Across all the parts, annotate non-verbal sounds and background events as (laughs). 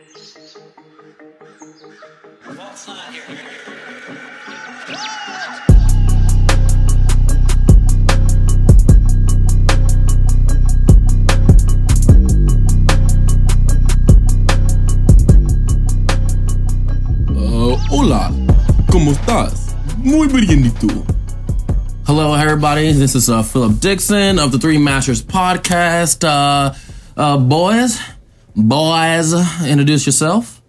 Uh, hola, ¿cómo estás? Muy bien, ¿y tú? Hello, everybody. This is uh, Philip Dixon of the Three Masters podcast. Uh, uh, boys, boys, introduce yourself.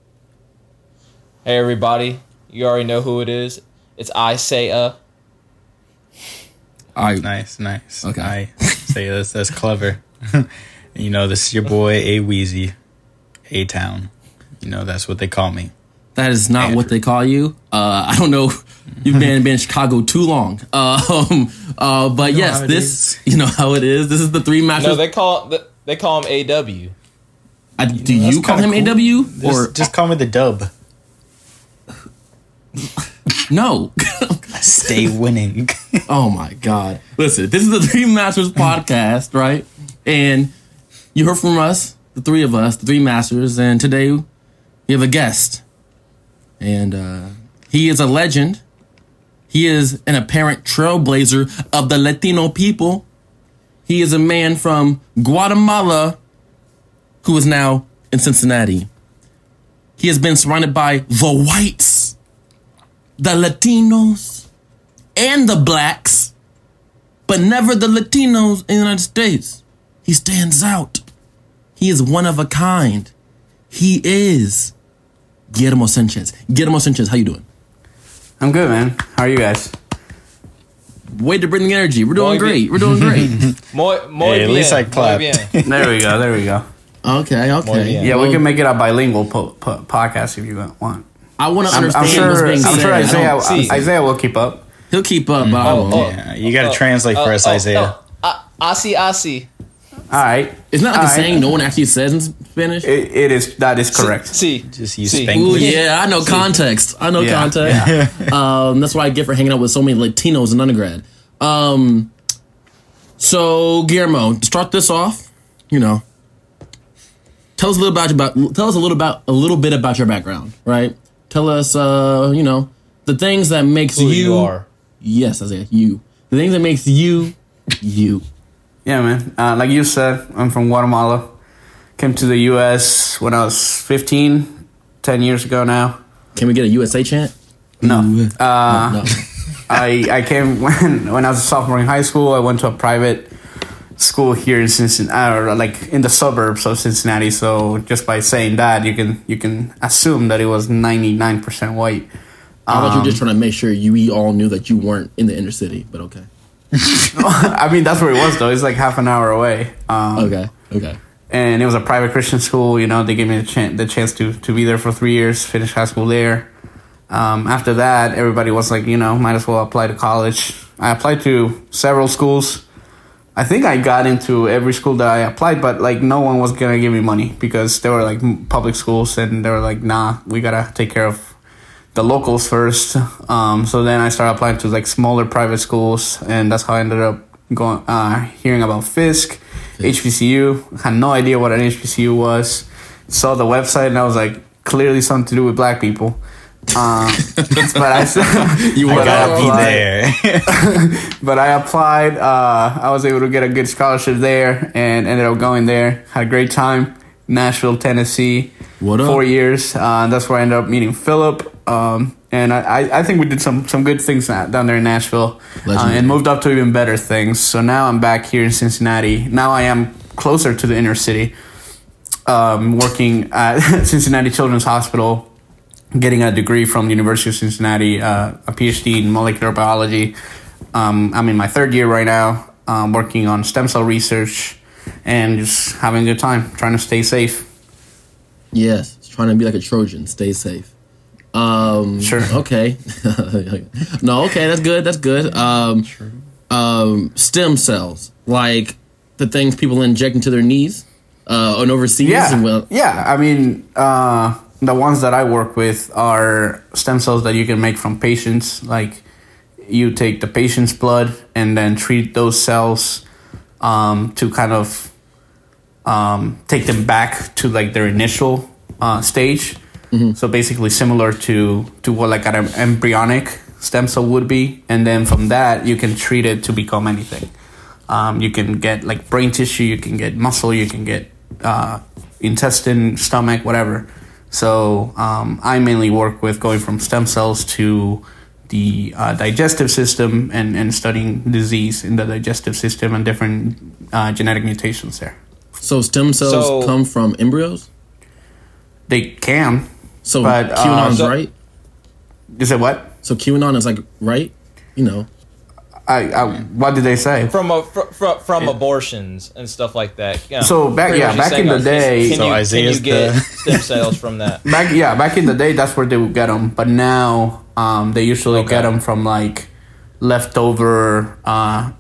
Hey everybody, you already know who it is. It's I say uh. I Nice, nice. Okay. I say this. That's clever. (laughs) you know, this is your boy A Wheezy, A Town. You know, that's what they call me. That is not Andrew. what they call you. Uh, I don't know. You've been, been in Chicago too long. (laughs) Um, uh, but yes, how it this you know how it is. This is the Three Masters. No, they call th- they call him AW. I, do know, you call him kinda AW Just, or just call me the dub. (laughs) no? Stay winning. (laughs) Oh my God. Listen, this is the (laughs) Three Masters podcast, right? And you heard from us, the three of us, the three masters, and today we have a guest. And uh, he is a legend. He is an apparent trailblazer of the Latino people. He is a man from Guatemala who is now in Cincinnati. He has been surrounded by the whites, the Latinos, and the blacks, but never the Latinos in the United States. He stands out. He is one of a kind. He is Guillermo Sanchez. Guillermo Sanchez, how you doing? I'm good, man. How are you guys? Way to bring the energy. We're doing great. We're doing great. (laughs) Muy, muy Hey, at least I muy clapped. There we go. There we go. Okay, okay. bien. Yeah, Well, we can make it a bilingual po- po- podcast if you want. I want to I'm, understand I'm sure. what's being I'm said. sure I Isaiah. don't- see. Isaiah will keep up. He'll keep up, but I Oh, oh. yeah, you got to Oh, translate for oh, us, oh, Isaiah. oh, I, I see, I see. All right. It's not like a Alright. saying no one actually says in Spanish. It, it is. That is correct. See, Just use see. Spanglish. Ooh, yeah, I know context. I know Yeah, context. (laughs) Um, that's why I get for hanging out with so many Latinos in undergrad. Um, so Guillermo, to start this off, you know, tell us a little about about tell us a little about a little bit about your background, right? Tell us, uh, you know, the things that makes Who you, you are. Yes, Isaiah, you. The things that makes you, you. Yeah, man. Uh, like you said, I'm from Guatemala. Came to the U.S. when I was 15, 10 years ago now. Can we get a USA chant? No. (laughs) Ooh. Uh, no. I I came (laughs) when when I was a sophomore in high school. I went to a private school here in Cincinnati, or like in the suburbs of Cincinnati. So just by saying that, you can you can assume that it was ninety nine percent white. I thought you Um, were just trying to make sure you we all knew that you weren't in the inner city, but okay. (laughs) I mean, that's where it was though. It's like half an hour away. Um, Okay, okay. and it was a private Christian school. You know, they gave me the, chan the chance to to be there for three years, finish high school there. Um, after that, everybody was like, you know, might as well apply to college. I applied to several schools. I think I got into every school that I applied, but like no one was gonna give me money because they were like public schools, and they were like, nah, we gotta take care of the locals first. Um, so then I started applying to like smaller private schools, and that's how I ended up going uh, hearing about Fisk, HBCU. Had no idea what an HBCU was. Saw the website, and I was like, clearly something to do with black people. Um, but I (laughs) You but I Gotta be applied- there. (laughs) but I applied. Uh, I was able to get a good scholarship there and ended up going there. Had a great time. Nashville, Tennessee. What up? Four years. Uh, that's where I ended up meeting Philip. Um, and I, I, I think we did some, some good things down there in Nashville uh, and moved up to even better things. So now I'm back here in Cincinnati. Now I am closer to the inner city, um, working at (laughs) Cincinnati Children's Hospital getting a degree from the University of Cincinnati, uh, a PhD in molecular biology. Um, I'm in my third year right now, um, working on stem cell research and just having a good time, trying to stay safe. Yes, trying to be like a Trojan. Stay safe. Um, Sure. (laughs) Okay. (laughs) no. Okay. That's good. That's good. Um, um, stem cells, like the things people inject into their knees, uh, and overseas. Yeah, and well, yeah. I mean, uh, the ones that I work with are stem cells that you can make from patients. Like, you take the patient's blood and then treat those cells um, to kind of um, take them back to like their initial uh, stage. So basically similar to to what like an embryonic stem cell would be, and then from that you can treat it to become anything. Um, you can get like brain tissue, you can get muscle, you can get uh, intestine, stomach, whatever. So um, I mainly work with going from stem cells to the uh, digestive system and, and studying disease in the digestive system and different uh, genetic mutations there. So stem cells So- come from embryos. They can. So But, uh, so- right. You said what? So QAnon is like right. You know. I, I what did they say? from a, fr- fr- from abortions and stuff like that. Yeah. So back- yeah, back in the day- can So you, Isaiah's can you get the- (laughs) stem cells from that? (laughs) Back yeah, back in the day, that's where they would get them. But now, um, they usually Okay. get them from like leftover uh,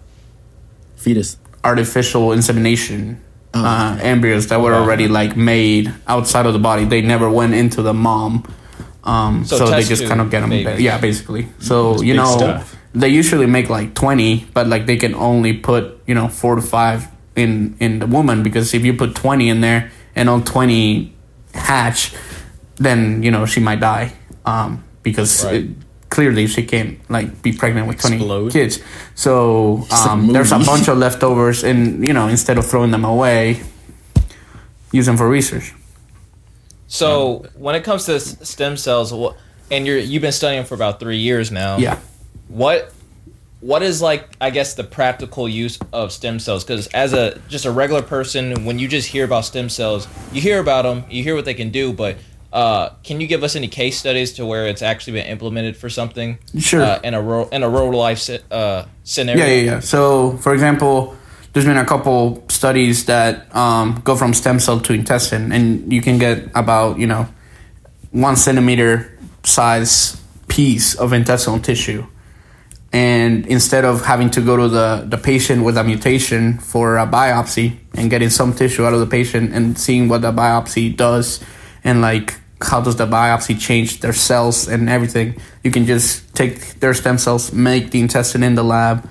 Fetus. artificial insemination Oh, uh, embryos that were Okay. already like made outside of the body. They never went into the mom. Um, So so they just kind of get them. babies. Yeah, basically. So you know, stuff. They usually make like twenty, but like they can only put you know four to five in in the woman because if you put twenty in there and all twenty hatch, then you know she might die um, because Right. it, clearly she can't like be pregnant with twenty Explode. kids. So It's a um, there's a bunch of leftovers, and you know instead of throwing them away, use them for research. So when it comes to stem cells, wha- and you're you've been studying for about three years now. Yeah. What what is like I guess the practical use of stem cells? Because as a just a regular person, when you just hear about stem cells, you hear about them, you hear what they can do, but uh, can you give us any case studies to where it's actually been implemented for something? Sure. Uh, in a real in a real life uh, scenario. Yeah, yeah, yeah. So, for example, there's been a couple studies that um, go from stem cell to intestine, and you can get about you know one centimeter size piece of intestinal tissue. And instead of having to go to the, the patient with a mutation for a biopsy and getting some tissue out of the patient and seeing what the biopsy does and like how does the biopsy change their cells and everything, you can just take their stem cells, make the intestine in the lab,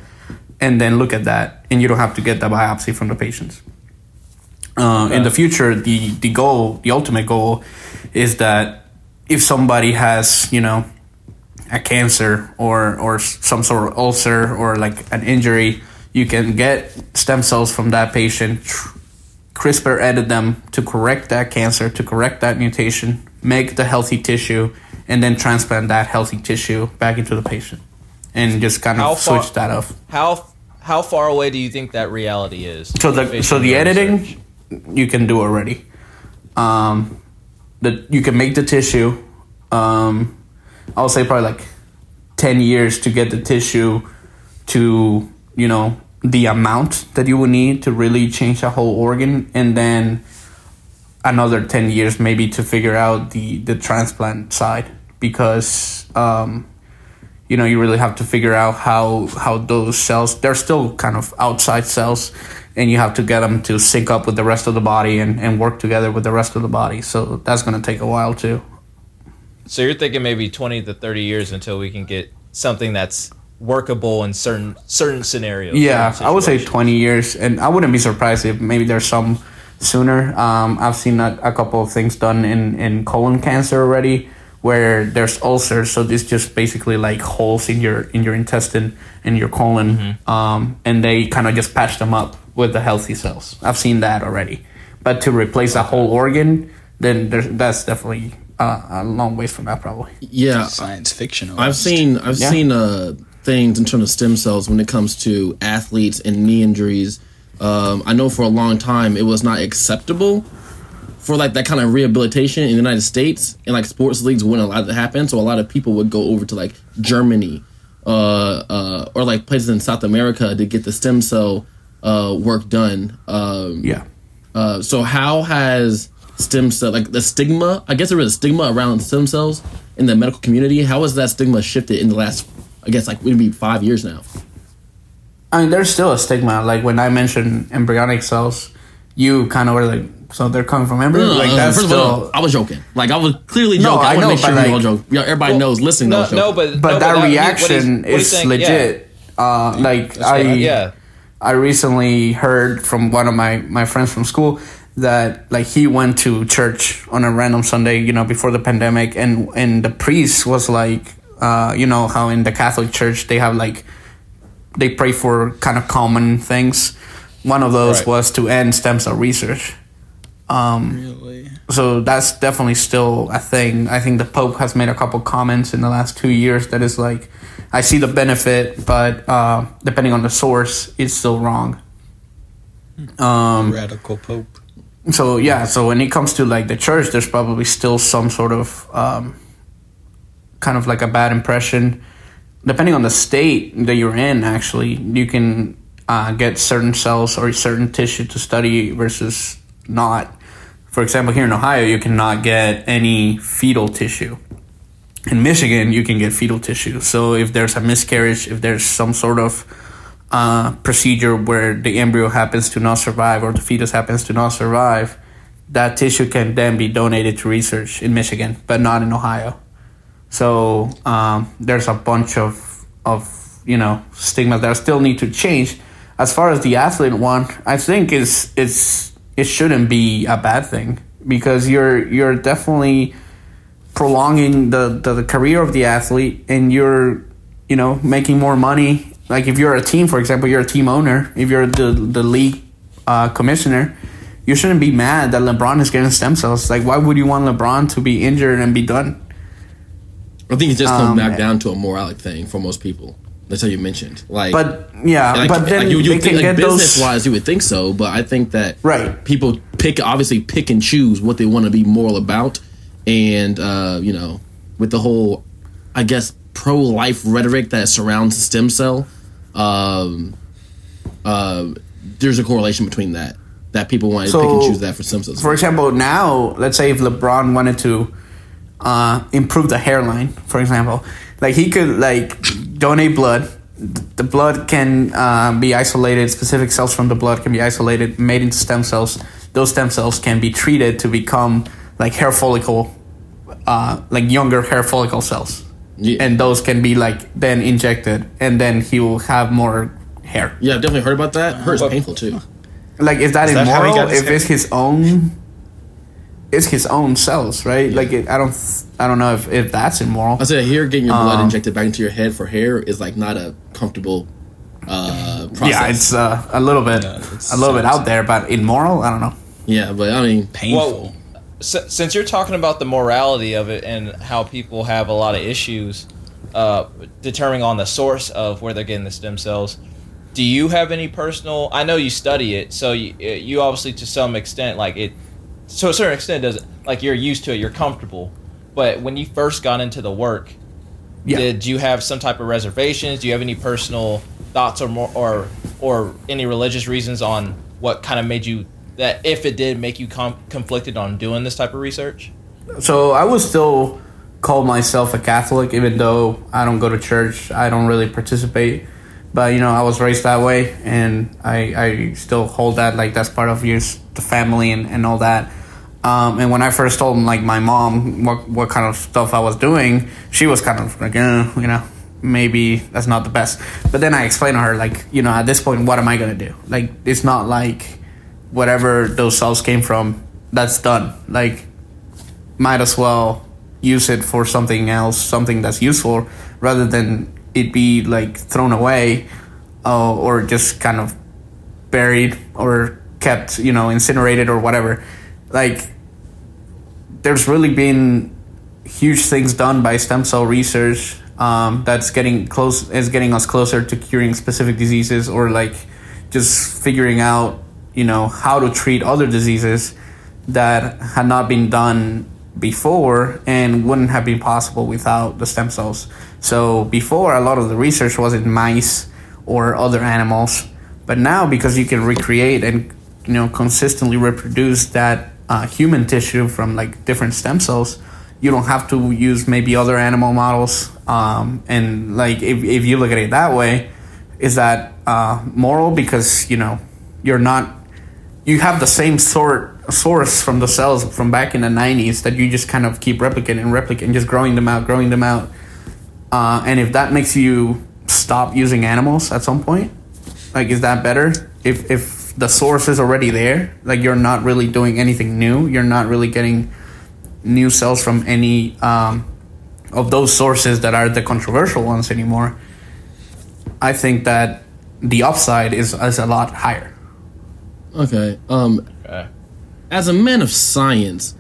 and then look at that, and you don't have to get the biopsy from the patients. Uh, In the future, the the goal, the ultimate goal, is that if somebody has, you know, a cancer or or some sort of ulcer or like an injury, you can get stem cells from that patient, tr- CRISPR edit them to correct that cancer, to correct that mutation, make the healthy tissue, and then transplant that healthy tissue back into the patient, and just kind How of far- switch that off. How how far away do you think that reality is? So the so the editing research? you can do already. Um, the you can make the tissue. Um, I'll say probably like ten years to get the tissue to you know the amount that you would need to really change a whole organ, and then another ten years maybe to figure out the the transplant side. Because um, you know you really have to figure out how how those cells they're still kind of outside cells and you have to get them to sync up with the rest of the body and, and work together with the rest of the body. So that's going to take a while too So you're thinking maybe 20 to 30 years until we can get something that's workable in certain certain scenarios. yeah certain i would say 20 years and i wouldn't be surprised if maybe there's some sooner. Um, i've seen a, a couple of things done in, in colon cancer already where there's ulcers so this just basically like holes in your in your intestine and your colon um, and they kind of just patch them up with the healthy cells. I've seen that already. But to replace a whole organ then there's, that's definitely uh, a long way from that probably Yeah, Science fiction. I've seen I've Yeah. seen uh, things in terms of stem cells when it comes to athletes and knee injuries. Um, I know for a long time it was not acceptable for like that kind of rehabilitation in the United States, and like sports leagues wouldn't allow that to happen. So a lot of people would go over to like Germany uh, uh, or like places in South America to get the stem cell uh, work done. Um, yeah uh, so how has stem cell like the stigma? I guess there is a stigma around stem cells in the medical community. How has that stigma shifted in the last? I guess like maybe five years now. I mean, there's still a stigma. Like when I mentioned embryonic cells, you kind of were like, so they're coming from embryos. like Uh, that's first of all, still. I was joking. Like I was clearly No, joking. I, I want to know, make sure but, we all joke. Yeah, everybody knows listening. I No, no, but But no, that he- what reaction what he's is saying- legit. Uh, like I, Yeah, yeah. I recently heard from one of my my friends from school that like he went to church on a random Sunday, you know, before the pandemic, and and the priest was like, uh, you know, how in the Catholic Church they have like they pray for kind of common things. One of those Right. was to end stem cell research. Um, Really? so that's definitely still a thing. I think the Pope has made a couple comments in the last two years that is like, I see the benefit, but uh, depending on the source, it's still wrong. Um, Radical Pope. So yeah, so when it comes to like the church, there's probably still some sort of um, kind of like a bad impression. Depending on the state that you're in, actually, you can uh, get certain cells or certain tissue to study versus not. For example, here in Ohio, you cannot get any fetal tissue. In Michigan, you can get fetal tissue. So if there's a miscarriage, if there's some sort of uh, procedure where the embryo happens to not survive or the fetus happens to not survive, that tissue can then be donated to research in Michigan, but not in Ohio. So um, there's a bunch of of you know stigmas that still need to change. As far as the athlete one, I think is it's it shouldn't be a bad thing because you're you're definitely prolonging the, the, the career of the athlete and you're you know making more money like if you're a team for example you're a team owner if you're the the league uh, commissioner you shouldn't be mad that lebron is getting stem cells like why would you want lebron to be injured and be done I think it just comes Um, back down to a moralic thing for most people. That's how you mentioned. Like, but yeah like, but then like you, you think can like get business those wise, you would think so, but I think that Right. people pick obviously pick and choose what they want to be moral about, and uh, you know, with the whole, I guess, pro life rhetoric that surrounds the stem cell, um, uh, there's a correlation between that. That people want to pick and choose that for cells. for example, now let's say if LeBron wanted to uh, improve the hairline, for example, like he could like donate blood. The blood can uh, be isolated. Specific cells from the blood can be isolated, made into stem cells. Those stem cells can be treated to become like hair follicle, uh, like younger hair follicle cells, Yeah. and those can be like then injected, and then he will have more hair. yeah, I've definitely heard about that. Hurts But- painful too. Like, is that Is that immoral? got his if hair? it's his own, it's his own cells, right? Like, it, I don't, I don't know if, if that's immoral. I said here, getting your blood Um, injected back into your head for hair is like not a comfortable uh, process. Yeah, it's uh, a little bit, Yeah, a little bit out there, but immoral, I don't know. yeah, but I mean, Painful. S- since you're talking about the morality of it and how people have a lot of issues uh, determining on the source of where they're getting the stem cells, do you have any personal? I know you study it, so you, you obviously to some extent like it. To a certain extent, does like you're used to it, you're comfortable. But when you first got into the work, Yeah. did you have some type of reservations? Do you have any personal thoughts or more or or any religious reasons on what kind of made you that if it did make you com- conflicted on doing this type of research? So I would still call myself a Catholic, even though I don't go to church. I don't really participate, but you know, I was raised that way, and I I still hold that like that's part of your the family and, and all that. Um, and when I first told like my mom what what kind of stuff I was doing, she was kind of like, eh, you know, maybe that's not the best. But then I explained to her like, you know, at this point, what am I gonna do? Like, it's not like whatever those cells came from, that's done. Like, might as well use it for something else, something that's useful, rather than it be like thrown away uh, or just kind of buried or kept, you know, incinerated or whatever. Like, there's really been huge things done by stem cell research um, that's getting close is getting us closer to curing specific diseases or like just figuring out you know how to treat other diseases that had not been done before and wouldn't have been possible without the stem cells. So before a lot of the research was in mice or other animals. But now because you can recreate and you know consistently reproduce that uh, human tissue from like different stem cells you don't have to use maybe other animal models um, and like if, if you look at it that way is that uh, moral? Because you know you're not you have the same sort source from the cells from back in the 90s that you just kind of keep replicating and replicating just growing them out growing them out uh, and if that makes you stop using animals at some point like is that better if if the source is already there. Like you're not really doing anything new. You're not really getting new cells from any um, of those sources that are the controversial ones anymore. I think that the upside is is a lot higher. Okay. Um, Okay. as a man of science,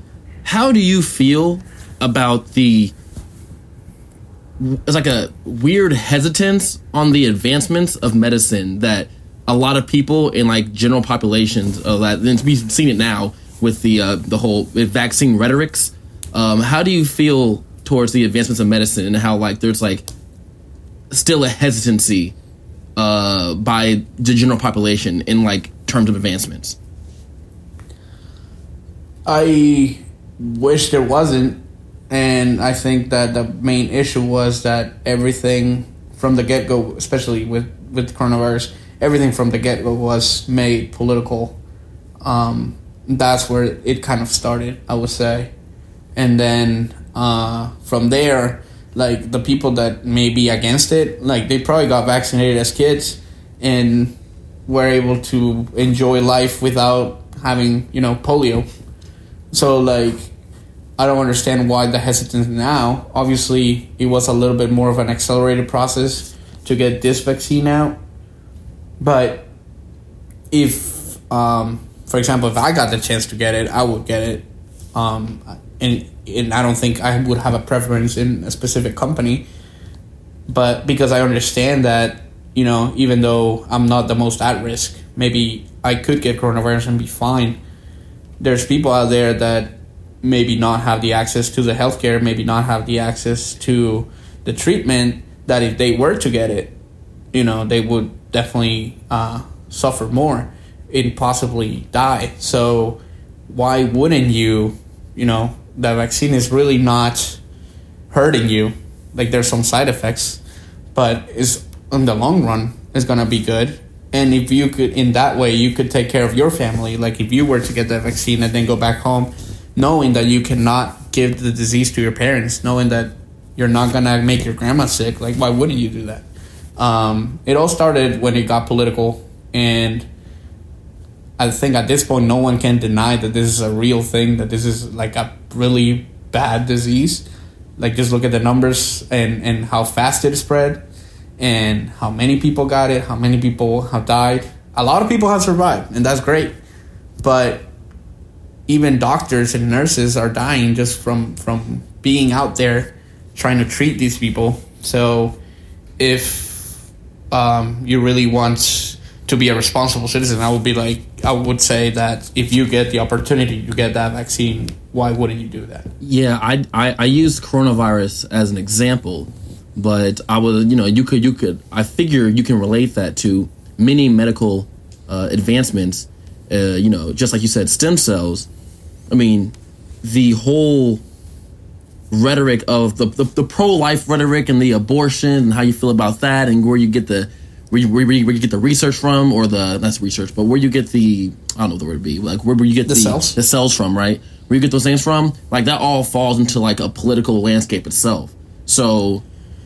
how do you feel about the it's like a weird hesitance on the advancements of medicine that a lot of people in like general populations of that and we've seen it now with the uh, the whole vaccine rhetorics. Um, how do you feel towards the advancements of medicine and how like there's like still a hesitancy uh, by the general population in like terms of advancements? I wish there wasn't, and I think that the main issue was that everything from the get go, especially with with coronavirus, everything from the get go was made political. Um, that's where it kind of started, I would say, and then uh, from there, like the people that may be against it, like they probably got vaccinated as kids and were able to enjoy life without having you know polio so like I don't understand why the hesitance now. Obviously, it was a little bit more of an accelerated process to get this vaccine out. But if, um, for example, if I got the chance to get it, I would get it. Um, and and I don't think I would have a preference in a specific company. But because I understand that, you know, even though I'm not the most at risk, maybe I could get coronavirus and be fine there's people out there that maybe not have the access to the healthcare, maybe not have the access to the treatment that if they were to get it, you know, they would definitely uh, suffer more and possibly die. So why wouldn't you, you know, the vaccine is really not hurting you. Like there's some side effects, but is in the long run is gonna be good. And if you could in that way you could take care of your family. Like if you were to get the vaccine and then go back home knowing that you cannot give the disease to your parents knowing that you're not gonna make your grandma sick like why wouldn't you do that? Um, it all started when it got political. And i think at this point no one can deny that this is a real thing that this is like a really bad disease. Like just look at the numbers and and how fast it spread and how many people got it, how many people have died. A lot of people have survived, and that's great. But even doctors and nurses are dying just from from being out there trying to treat these people. So if um, you really want to be a responsible citizen, I would be like, I would say that if you get the opportunity to get that vaccine, why wouldn't you do that? Yeah, I, I I use coronavirus as an example, but I would you know you could you could I figure you can relate that to many medical uh, advancements. Uh, you know, just like you said, stem cells. I mean, the whole rhetoric of the the, the pro life rhetoric and the abortion and how you feel about that and where you get the where you, where you, where you get the research from or the that's research, but where you get the I don't know what the word be like where, where you get The the, cells? the cells from, right? Where you get those things from, like that all falls into like a political landscape itself. So,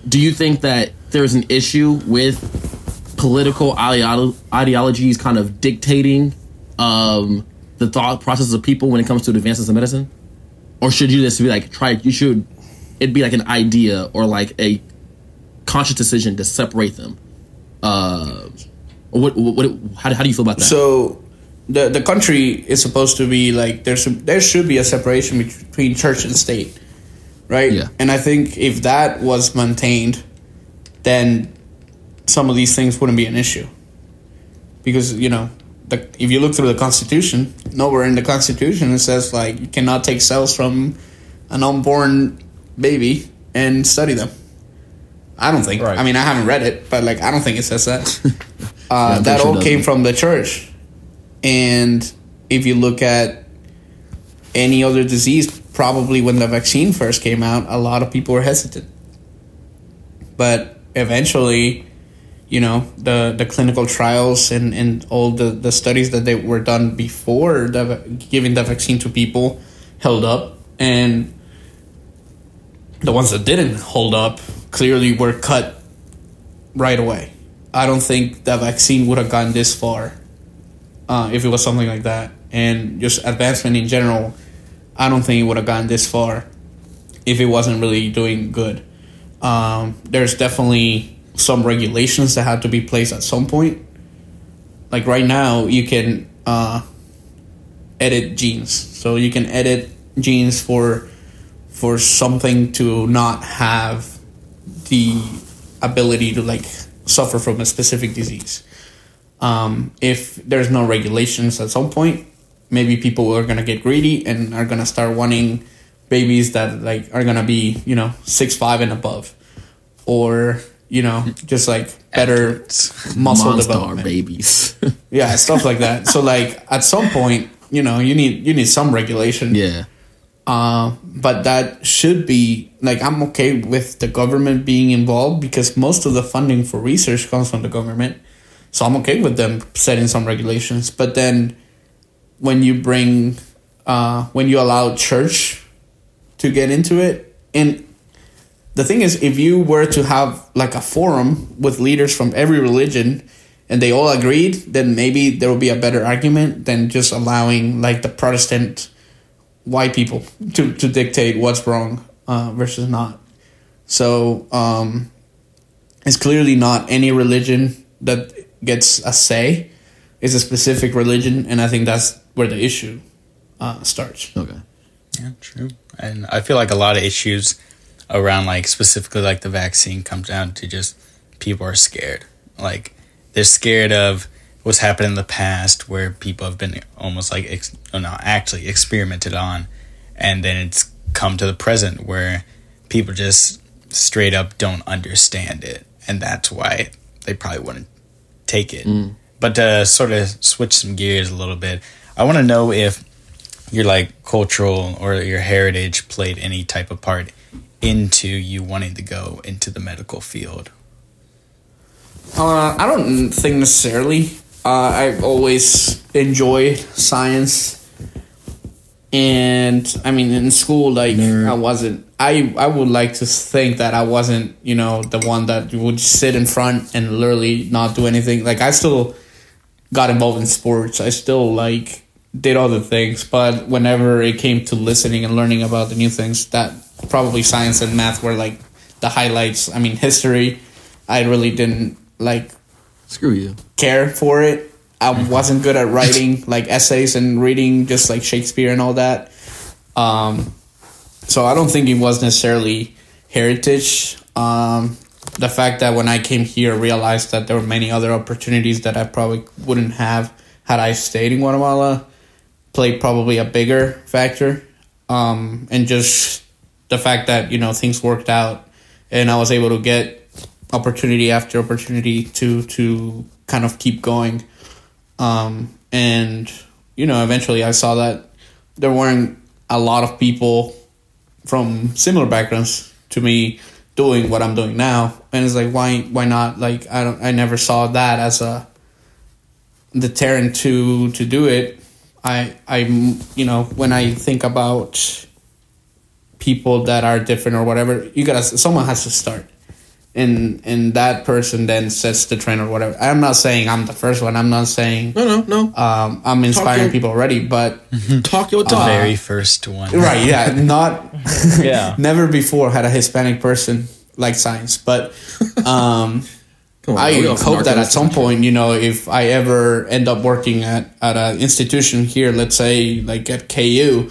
do you think that there's an issue with political ideolo- ideologies kind of dictating um, the thought process of people when it comes to advances in medicine? Or should you just be like try? You should it'd be like an idea or like a conscious decision to separate them. Uh, what, what, what how, how do you feel about that? So the the country is supposed to be like there's there should be a separation between church and state, right? Yeah. And I think if that was maintained, then some of these things wouldn't be an issue. Because you know, the, if you look through the Constitution, nowhere in the Constitution it says like you cannot take cells from an unborn baby and study them. I don't think. Right. I mean, I haven't read it, but like, I don't think it says that. (laughs) Uh, I'm that all came from the church, and if you look at any other disease, probably when the vaccine first came out, a lot of people were hesitant. But eventually, you know, the the clinical trials and and all the the studies that they were done before the giving the vaccine to people held up, and the ones that didn't hold up clearly were cut right away. I don't think the vaccine would have gone this far uh, if it was something like that, and just advancement in general. I don't think it would have gotten this far if it wasn't really doing good. Um, there's definitely some regulations that have to be placed at some point. Like right now, you can uh, edit genes, so you can edit genes for for something to not have the ability to like suffer from a specific disease. Um, if there's no regulations at some point, maybe people are gonna get greedy and are gonna start wanting babies that like are gonna be you know six five and above, or you know just like better muscle Monstar development. babies. (laughs) Yeah, stuff like that. So like at some point, you know, you need you need some regulation. yeah. Uh, but that should be like I'm okay with the government being involved because most of the funding for research comes from the government. So I'm okay with them setting some regulations. But then when you bring uh, when you allow church to get into it and the thing is if you were to have like a forum with leaders from every religion and they all agreed then maybe there will be a better argument than just allowing like the protestant white people to, to dictate what's wrong uh, versus not. So um, it's clearly not any religion that gets a say. It's a specific religion, and I think that's where the issue uh, starts. Okay. Yeah, true. And I feel like a lot of issues around like specifically like the vaccine comes down to just people are scared. Like they're scared of what's happened in the past where people have been almost like ex- oh no, actually experimented on and then it's come to the present where people just straight up don't understand it and that's why they probably wouldn't take it. But to sort of switch some gears a little bit, I want to know if your like cultural or your heritage played any type of part into you wanting to go into the medical field. Uh, I don't think necessarily. Uh, I've always enjoyed science, and I mean, in school, like. I wasn't. I I would like to think that I wasn't, you know, the one that would sit in front and literally not do anything. Like I still got involved in sports. I still like did other things, but whenever it came to listening and learning about the new things, that probably science and math were like the highlights. I mean, history, I really didn't like Screw you. care for it. I wasn't good at writing (laughs) like essays and reading just like Shakespeare and all that. Um, so I don't think it was necessarily heritage. Um, the fact that when I came here, I realized that there were many other opportunities that I probably wouldn't have had I stayed in Guatemala played probably a bigger factor. Um, and just the fact that, you know, things worked out and I was able to get opportunity after opportunity to to kind of keep going. Um, and you know, eventually I saw that there weren't a lot of people from similar backgrounds to me doing what I'm doing now, and it's like why why not? Like I don't I never saw that as a deterrent to to do it. I I you know when I think about people that are different or whatever, you gotta someone has to start and and that person then sets the trend or whatever. I'm not saying I'm the first one. I'm not saying No, no, no. um, I'm inspiring Talking- people already, but (laughs) Talk your The talk. very first one. right, yeah, (laughs) not Yeah. (laughs) never before had a Hispanic person like science, but um, On, I hope that at some country. point, you know, if I ever end up working at at an institution here, let's say like at KU,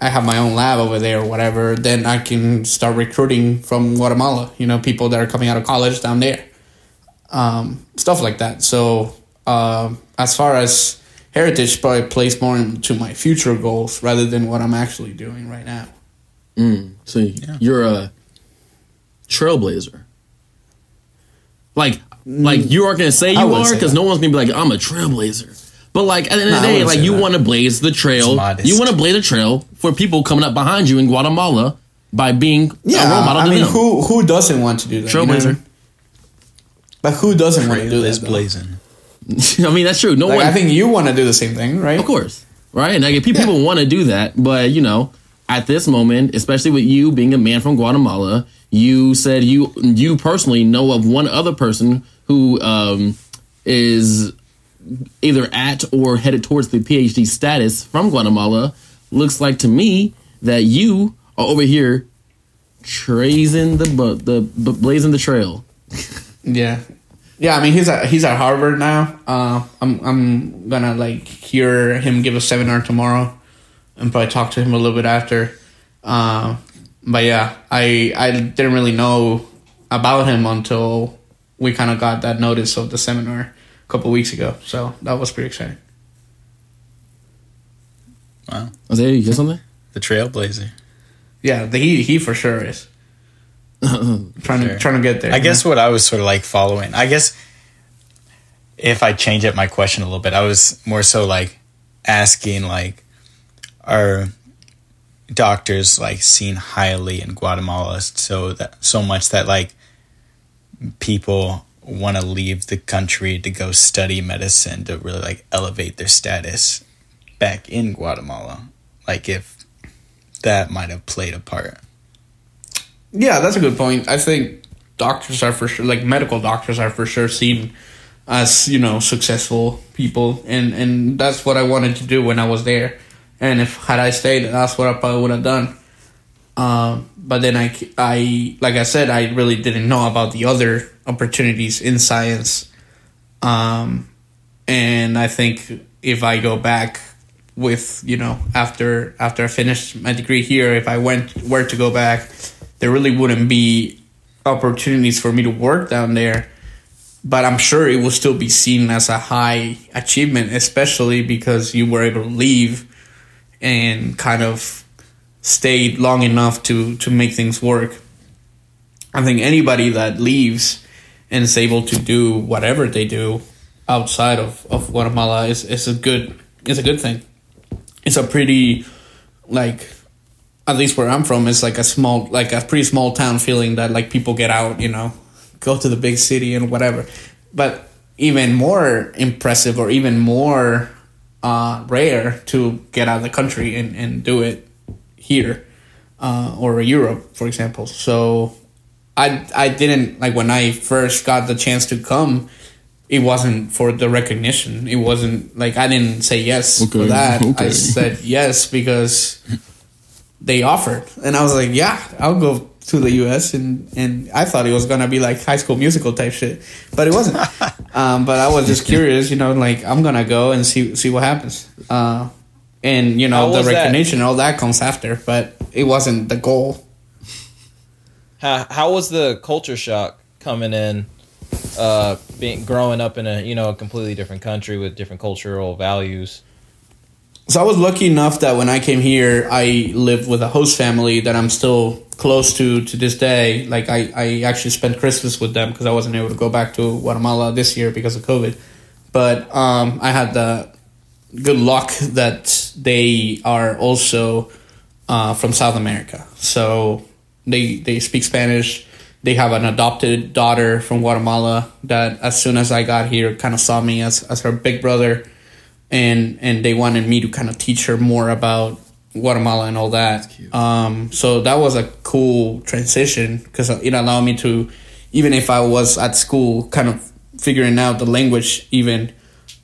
I have my own lab over there or whatever, then I can start recruiting from Guatemala. You know, people that are coming out of college down there, um, stuff like that. So um, as far as heritage, probably plays more into my future goals rather than what I'm actually doing right now. So you're a trailblazer. Like, Mm. like you aren't gonna say I you wouldn't are say because that. no one's gonna be like, I'm a trailblazer. But like at the end No, of the day, wouldn't like say you that. want to blaze the trail. It's modest. You want to blaze the trail for people coming up behind you in Guatemala by being a Yeah, role model I to mean, them. who who doesn't want to do that? you know? Trailblazer. But who doesn't want to do Trail is that? blazing. (laughs) I mean, that's true. No Like, one. I think you want to do the same thing, right? Of course, right? And like, if people want to do that, but you know, at this moment, especially with you being a man from Guatemala, you said you you personally know of one other person who um, is either at or headed towards the PhD status from Guatemala, looks like to me that you are over here trazing the the blazing the trail. (laughs) Yeah, yeah. I mean, he's at he's at Harvard now. Uh, I'm I'm gonna like hear him give a seminar tomorrow, and probably talk to him a little bit after. Uh, but yeah, I I didn't really know about him until we kind of got that notice of the seminar a couple weeks ago. So that was pretty exciting. Wow. Isaiah, you got something? The Trailblazer. Yeah, the, he he for sure is (laughs) trying to trying to get there. I guess know? what I was sort of like following. I guess if I change up my question a little bit, I was more so like asking like are doctors like seen highly in Guatemala so that so much that like people want to leave the country to go study medicine to really like elevate their status back in Guatemala. Like if that might have played a part. Yeah, that's a good point. I think doctors are for sure, like medical doctors are for sure seen as you know successful people, and and that's what I wanted to do when I was there. And if had I stayed, that's what I probably would have done. Um, but then I, I like I said, I really didn't know about the other opportunities in science. Um, and I think if I go back with you know after after I finished my degree here, if I went were to go back, there really wouldn't be opportunities for me to work down there. But I'm sure it will still be seen as a high achievement, especially because you were able to leave and kind of stayed long enough to to make things work. I think anybody that leaves and is able to do whatever they do outside of, of Guatemala is, is a good is a good thing. It's a pretty like at least where I'm from, it's like a small like a pretty small town feeling that like people get out, you know, (laughs) go to the big city and whatever. But even more impressive or even more uh, rare to get out of the country and, and do it here uh, or Europe, for example. So I I didn't like when I first got the chance to come. It wasn't for the recognition. It wasn't like I didn't say yes for Okay, that. I said yes because they offered, and I was like, yeah, I'll go to the U.S. and and I thought it was gonna be like High School Musical type shit, but it wasn't. (laughs) um, but I was just curious, you know, like I'm gonna go and see see what happens. Uh, and you know, the that? recognition, all that comes after, but it wasn't the goal. How how was the culture shock coming in, uh, being growing up in a you know a completely different country with different cultural values? So I was lucky enough that when I came here, I lived with a host family that I'm still close to to this day. Like I, I actually spent Christmas with them because I wasn't able to go back to Guatemala this year because of COVID. But um, I had the good luck that they are also uh, from South America. So they they speak Spanish. They have an adopted daughter from Guatemala that as soon as I got here kind of saw me as, as her big brother and and they wanted me to kind of teach her more about Guatemala and all that. Um, so that was a cool transition because it allowed me to, even if I was at school, kind of figuring out the language. Even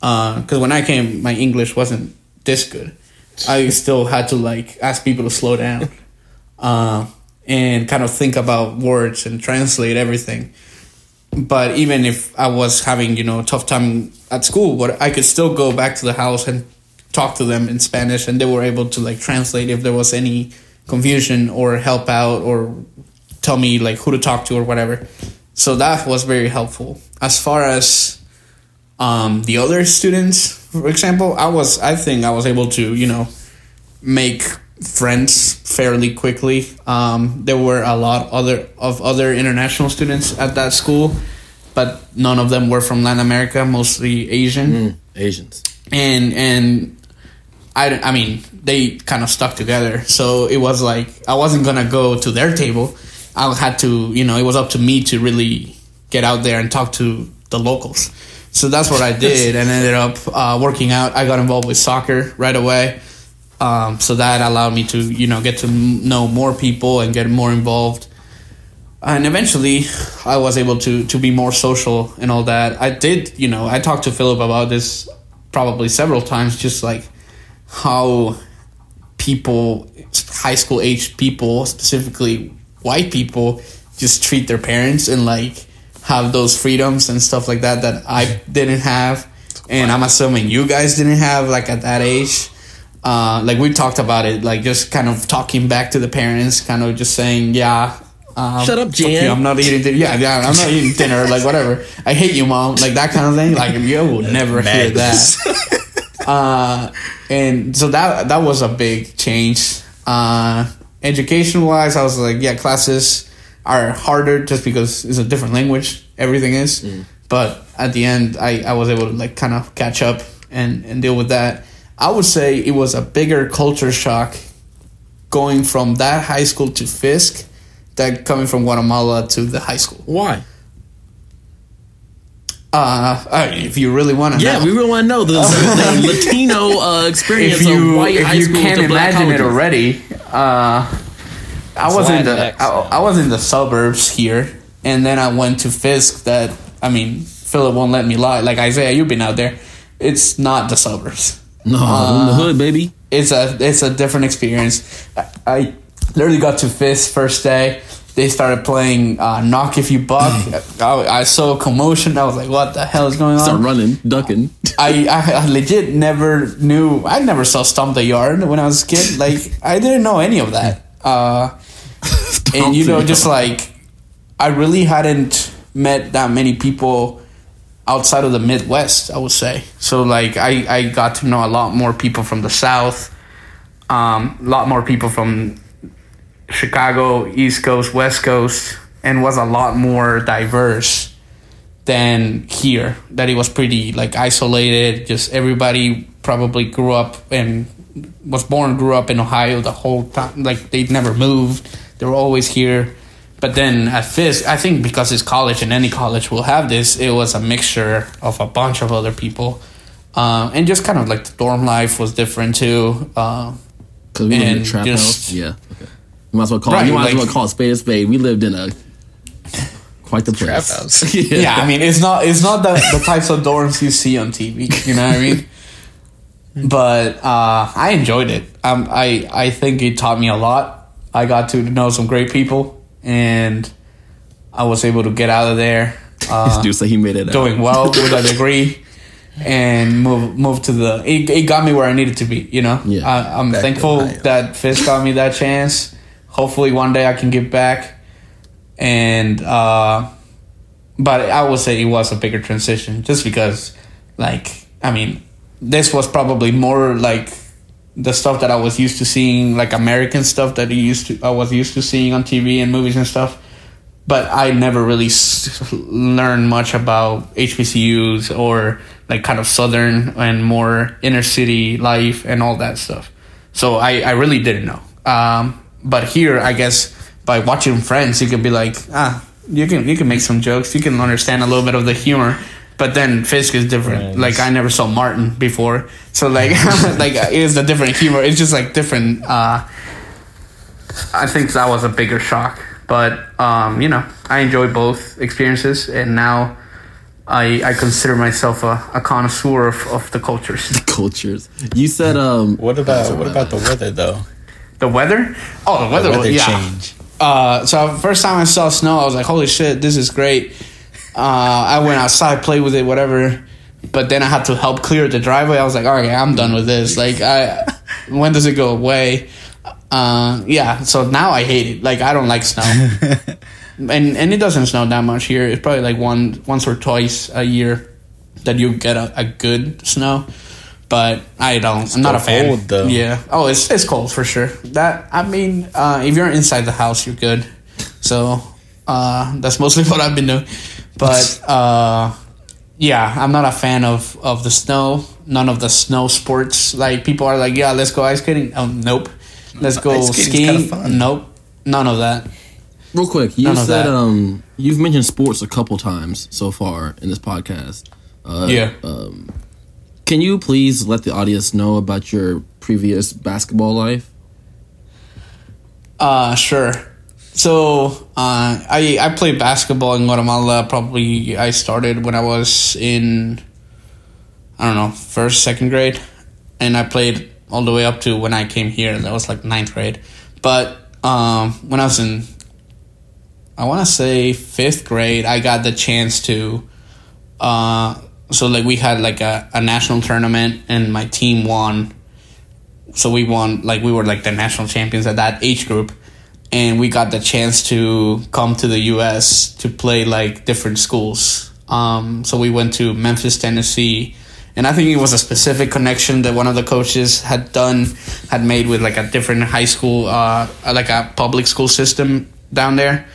because when I came, my English wasn't this good. I still had to like ask people to slow down uh, and kind of think about words and translate everything but even if I was having you know tough time at school, but I could still go back to the house and talk to them in Spanish, and they were able to like translate if there was any confusion or help out or tell me like who to talk to or whatever. So that was very helpful. As far as um, the other students, for example, I was I think I was able to you know make friends fairly quickly. Um, there were a lot other of other international students at that school, but none of them were from Latin America, mostly Asian. Mm, Asians. and and I, I mean they kind of stuck together. So it was like i wasn't gonna go to their table. I had to you know it was up to me to really get out there and talk to the locals. So that's what i did and ended up uh, working out. I got involved with soccer right away um, so that allowed me to you know get to know more people and get more involved and eventually I was able to to be more social and all that. I did, you know, I talked to Philip about this probably several times, just like how people, high school age people, specifically white people, just treat their parents and like have those freedoms and stuff like that that I (laughs) didn't have, and I'm assuming you guys didn't have like at that age. Uh, like we talked about it, like just kind of talking back to the parents, kind of just saying, yeah. Um, Shut up, fuck you, Jan. I'm not eating dinner. Yeah, yeah, I'm not eating dinner. Like whatever. I hate you, mom. Like that kind of thing. Like you will never hear that. Uh, and so that that was a big change. Uh, education wise, I was like, yeah, classes are harder just because it's a different language. Everything is, but at the end, I I was able to like kind of catch up and and deal with that. I would say it was a bigger culture shock going from that high school to Fisk than coming from Guatemala to the high school. Why? Uh, uh, if you really want to Yeah, know. we really want to know the, the (laughs) Latino uh, experience if you of white if high you school can't to black imagine it already, uh, I was in the Latinx, I, I was in the suburbs here, and then I went to Fisk. That I mean, Philip won't let me lie. Like Isaiah, you've been out there. It's not the suburbs. No, Uh, in the hood, baby. It's a it's a different experience. I, I literally got to Fisk first day. They started playing uh, Knuck If You Buck. (laughs) I, I saw a commotion. I was like, "What the hell is going on?" Start running, ducking. (laughs) I, I I legit never knew. I never saw Stomp the Yard when I was a kid. Like I didn't know any of that. Uh, (laughs) and you know, just like I really hadn't met that many people outside of the Midwest. I would say so. Like I I got to know a lot more people from the South. Um, a lot more people from Chicago, East Coast, West Coast, and was a lot more diverse than here. That it was pretty like isolated. Just everybody probably grew up and was born, grew up in Ohio the whole time. Like they never moved. They were always here. But then at Fisk, I think because it's college and any college will have this, it was a mixture of a bunch of other people. Uh, and just kind of like the dorm life was different too. Uh, Because we lived in a trap just- house. Yeah. Okay. You might as well call. Right, you might as well call a spade a spade. We lived in a (laughs) quite the Trap place. house. (laughs) yeah. yeah, I mean, it's not it's not the, the types of dorms you see on TV. You know what I mean? (laughs) But uh, I enjoyed it. Um, I I think it taught me a lot. I got to know some great people, and I was able to get out of there (laughs) This uh, dude said he made it. out. doing well with a degree, and move move to the. It, it got me where I needed to be. You know, Yeah. I, I'm thankful that Fisk got me that chance. Hopefully, one day I can give back, and. uh but I would say it was a bigger transition just because, like, I mean, this was probably more like the stuff that I was used to seeing, like American stuff that I used to I was used to seeing on TV and movies and stuff. But I never really s- learned much about HBCUs or like kind of southern and more inner city life and all that stuff. So I, I really didn't know. Um, but here, I guess by watching Friends, you could be like, ah, you can you can make some jokes, you can understand a little bit of the humor. But then Fisk is different. Friends. Like I never saw Martin before, so like (laughs) like it is a different humor. It's just like different. Uh, I think that was a bigger shock, but um, you know, I enjoy both experiences, and now I I consider myself a, a connoisseur of, of the cultures. (laughs) The cultures. You said um. What about what about the weather though? The weather? Oh, the weather, The weather yeah. change. Uh, so first time I saw snow, I was like, "Holy shit, this is great!" Uh, I went outside, played with it, whatever. But then I had to help clear the driveway. I was like, all right, I'm done with this. Like, I (laughs) when does it go away?" Uh, yeah. So now I hate it. Like, I don't like snow, (laughs) and and it doesn't snow that much here. It's probably like one once or twice a year that you get a, a good snow. But I don't. I'm not a fan. cold, though. Yeah. Oh, it's it's cold for sure. That I mean, uh, if you're inside the house, you're good. So uh, that's mostly (laughs) what I've been doing. But uh, yeah, I'm not a fan of of the snow. None of the snow sports. Like people are like, yeah, let's go ice skating. Oh, nope. Let's go Ice skiing. fun. Nope. None of that. Real quick, you None said um, you've mentioned sports a couple times so far in this podcast. Uh, yeah. Can you please let the audience know about your previous basketball life? Uh, sure. So uh, I I played basketball in Guatemala. Probably I started when I was in I don't know first second grade, and I played all the way up to when I came here. That was like ninth grade. But um, when I was in I want to say fifth grade, I got the chance to. Uh, so like we had like a, a national tournament and my team won. So we won like we were like the national champions at that age group, and we got the chance to come to the U.S. to play like different schools. Um, so we went to Memphis, Tennessee, and I think it was a specific connection that one of the coaches had done, had made with like a different high school, uh, like a public school system down there.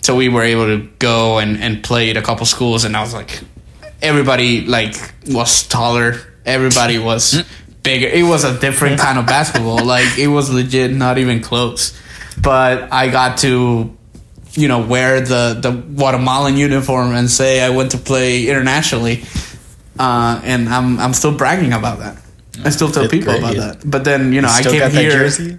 So we were able to go and, and play at a couple schools and i was like everybody like was taller. Everybody was bigger. It was a different kind of basketball. Like it was legit not even close but i got to you know wear the the guatemalan uniform and say i went to play internationally uh, and i'm i'm still bragging about that i still tell Fifth people grade. about that but then you know i Still came got that here jersey?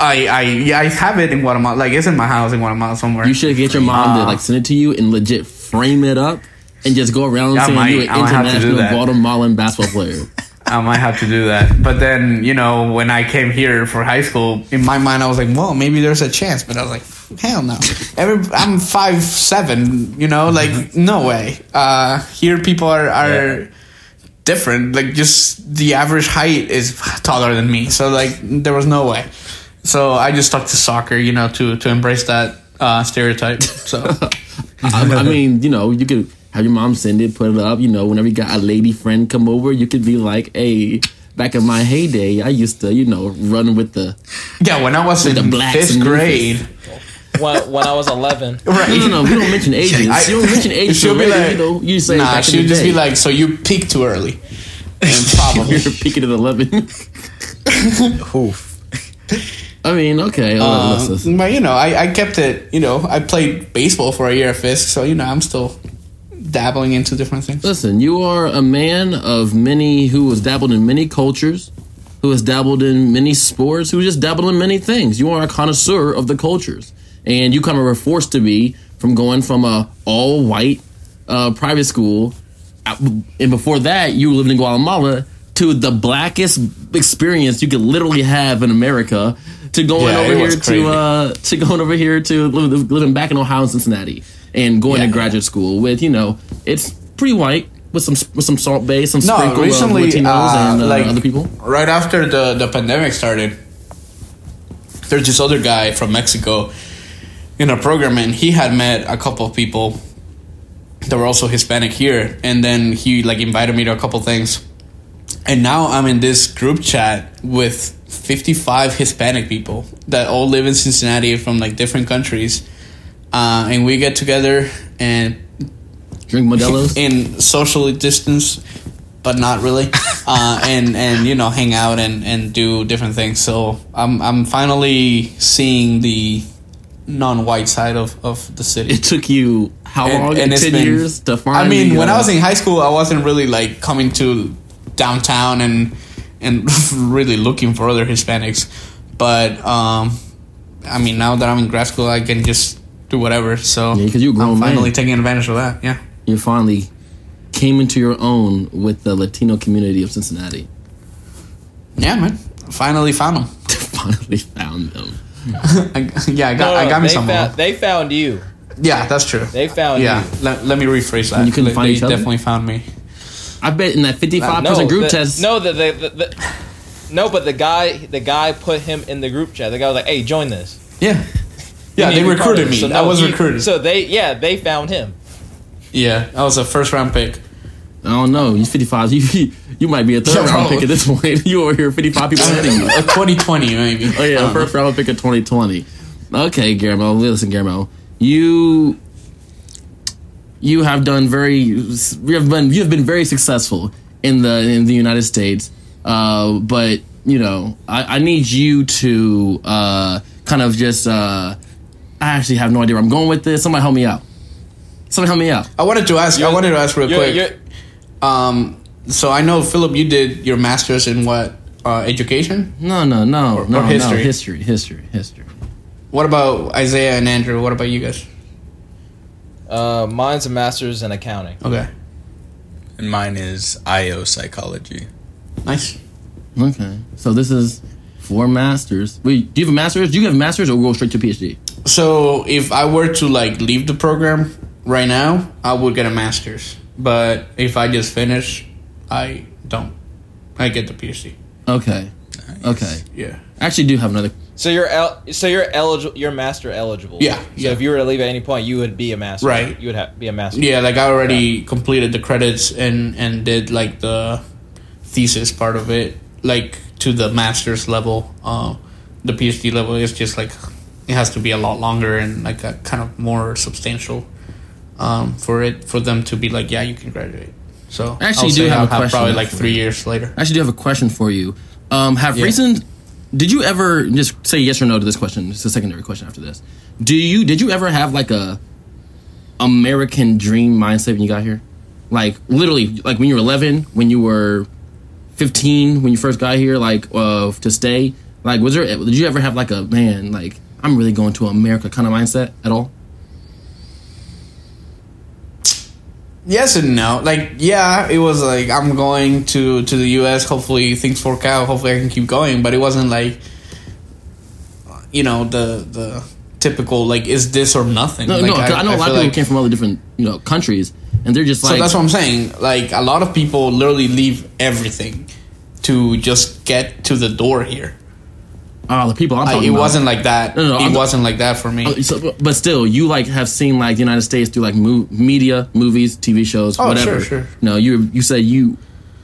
I, I yeah, I have it in Guatemala. Like it's in my house in Guatemala somewhere. You should get your mom to Uh, like send it to you and legit frame it up and just go around I saying might- you're an I might have to do international. Guatemalan basketball player. (laughs) I might have to do that. But then, you know, when I came here for high school, in my mind, I was like, well, maybe there's a chance. But I was like, hell no. Every, I'm five seven. You know, like no way. Uh, here, people are are different. Like just the average height is taller than me. So like there was no way. So I just stuck to soccer. You know, to to embrace that uh, stereotype. So (laughs) I, I mean, you know, you could have your mom send it, put it up. You know, whenever you got a lady friend come over, you could be like, "Hey, back in my heyday, I used to, you know, run with the." yeah, when I was in the in fifth in grade. when, when I was 11. (laughs) Right. No, no, no. We don't mention ages. I- you don't mention ages. She'll so be like, you know, you say nah, back in she'll just day. be like, so you peaked too early. (laughs) And probably. You're peaking at eleven. (laughs) Oof. I mean, okay. Uh, but you know, I, I kept it. You know, I played baseball for a year at Fisk, so you know, I'm still dabbling into different things. Listen, you are a man of many who has dabbled in many cultures, who has dabbled in many sports, who just dabbled in many things. You are a connoisseur of the cultures, and you kind of were forced to be from going from a all white uh, private school, and before that, you lived in Guatemala to the blackest experience you could literally have in America. To going Yeah, over here was to uh, to going over here to live, living back in Ohio and Cincinnati and going Yeah. to graduate school with you know it's pretty white with some with some salt base, some No, sprinkle recently, of Latinos uh, and uh, like other people. right after the the pandemic started, there's this other guy from Mexico in our program, and he had met a couple of people that were also Hispanic here, and then he like invited me to a couple things, and now I'm in this group chat with 55 Hispanic people that all live in Cincinnati from like different countries, uh, and we get together and Drink Modelo's. (laughs) in socially distance, but not really, (laughs) uh, and and you know hang out and, and do different things. So I'm I'm finally seeing the non-white side of, of the city. it took you how long? it's Ten been- years to find. I mean, when uh, I was in high school, I wasn't really like coming to downtown and and (laughs) really looking for other Hispanics, but um, I mean now that I'm in grad school, I can just do whatever. So Yeah, 'cause you're grown I'm finally man. taking advantage of that. Yeah. you finally came into your own with the Latino community of Cincinnati. Yeah, man. Finally found them. (laughs) finally found them. (laughs) I, yeah, I got, No, I no, got me they some. found, of them. they found you. Yeah, that's true. They found yeah, you. let, let me rephrase that. you couldn't they, find they each other? definitely found me. I bet in that fifty-five no, percent group the, test. No, the, the, the, the no, but the guy the guy put him in the group chat. The guy was like, "Hey, join this." Yeah, You yeah, they to be part recruited of it. me. So, I no, was he- recruited. So they yeah they found him. yeah, I was a first round pick. I don't know. You fifty-five. (laughs) You you might be a third Yeah, round pick at this point. (laughs) You over here fifty-five people (laughs) ahead of you. A 2020 maybe. Oh yeah, I don't first know. round pick of 2020. Okay, Guillermo. Listen, Guillermo. You you have done very you have been you have been very successful in the in the United States. Uh, but you know, I, I need you to uh, kind of just. Uh, I actually have no idea where I'm going with this. Somebody help me out. Somebody help me out. I wanted to ask. you. I wanted to ask real You're- quick. you're- Um, so I know Philip, you did your master's in what? Uh, education. No, no, no, no, or no. history? History, history, history. What about Isaiah and Andrew? What about you guys? Uh, mine's a master's in accounting. Okay, And mine is IO psychology. nice. Okay. So this is four masters. Wait, do you have a master's? Do you have a master's or go straight to PhD? So if I were to like leave the program right now, I would get a master's. But if I just finish, I don't. I get the PhD. Okay. Okay. Yeah. I actually do have another. So you're el- so you're eligible. You're master eligible. Yeah, So yeah. if you were to leave at any point, you would be a master. Right. You would have be a master. Yeah, like I already completed the credits and and did like the thesis part of it, like to the master's level. Uh, the PhD level is just like it has to be a lot longer and like a kind of more substantial um, for it for them to be like, yeah, you can graduate. So I actually do have I'll a question probably like three you. years later. I actually do have a question for you. Um, have Yeah. recent? Did you ever just say yes or no to this question? It's a secondary question after this. Do you did you ever have like a American dream mindset when you got here? Like literally, like when you were eleven, when you were fifteen, when you first got here, like uh, to stay. Like, was there? Did you ever have like a man? Like, I'm really going to America kind of mindset at all? Yes and no. Like, yeah, it was like I'm going to to the U.S. Hopefully things work out. Hopefully I can keep going. But it wasn't like, you know, the the typical like is this or nothing. No, like, no. 'cause I, know a lot of people like- came from other different you know countries, and they're just like. So that's what I'm saying. Like a lot of people literally leave everything to just get to the door here. Oh, the people I'm talking it about. wasn't like that. No, no, it I'm- wasn't like that for me. Oh, so, but- still, you like have seen like the United States through like mo- media, movies, TV shows, Oh, whatever. sure, sure. No, you you said you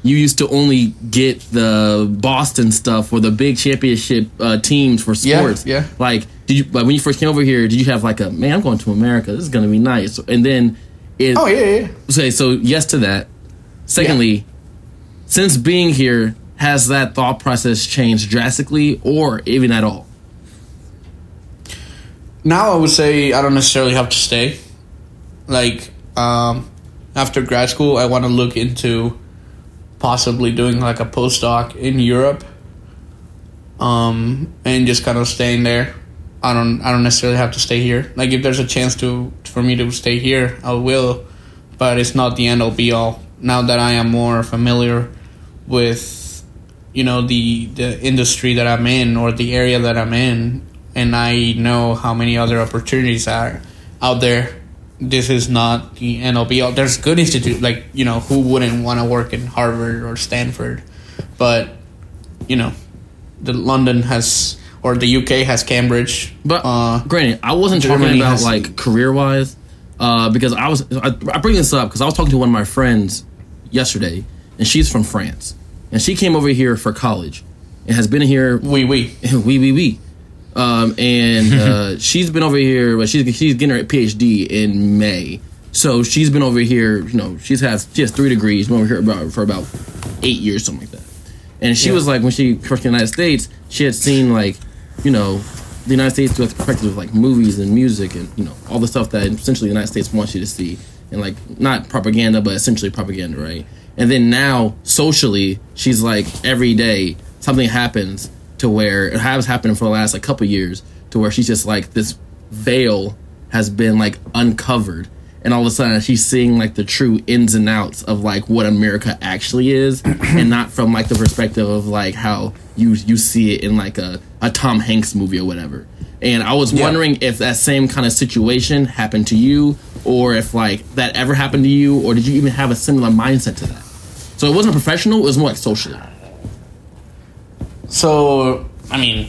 you used to only get the Boston stuff or the big championship uh, teams for sports. yeah. yeah. Like, did you like when you first came over here? Did you have like a man? I'm going to America. This is gonna be nice. And then it. oh yeah, yeah. Say so. Yes to that. Secondly, since being here, has that thought process changed drastically or even at all? now I would say I don't necessarily have to stay. Like um, after grad school, I want to look into possibly doing like a postdoc in Europe, um, and just kind of staying there. I don't I don't necessarily have to stay here. Like if there's a chance to for me to stay here, I will, but it's not the end all be all. Now that I am more familiar with you know the the industry that I'm in or the area that I'm in, and I know how many other opportunities are out there. This is not the end all be all. There's good institute like you know who wouldn't want to work in Harvard or Stanford, but you know, the London has or the UK has Cambridge. But uh, granted, I wasn't Germany talking about like career wise, uh, because I was I, I bring this up because I was talking to one of my friends yesterday, and she's from France, and she came over here for college, and has been here we we (laughs) we we we. Um, and (laughs) uh, she's been over here. But she's she's getting her PhD in May, so she's been over here. You know, she's has she has three degrees. Been over here about for about eight years, something like that. And she was like, when she first came to the United States, she had seen like, you know, the United States through the perspective of like movies and music and you know all the stuff that essentially the United States wants you to see, and like not propaganda, but essentially propaganda, right? And then now socially, she's like every day something happens to where it has happened for the last like couple years to where she's just like this veil has been like uncovered and all of a sudden she's seeing like the true ins and outs of like what America actually is (clears throat) and not from like the perspective of like how you you see it in like a, a Tom Hanks movie or whatever. And I was Yeah. wondering if that same kind of situation happened to you or if like that ever happened to you or did you even have a similar mindset to that? So it wasn't professional, it was more like socially. So I mean,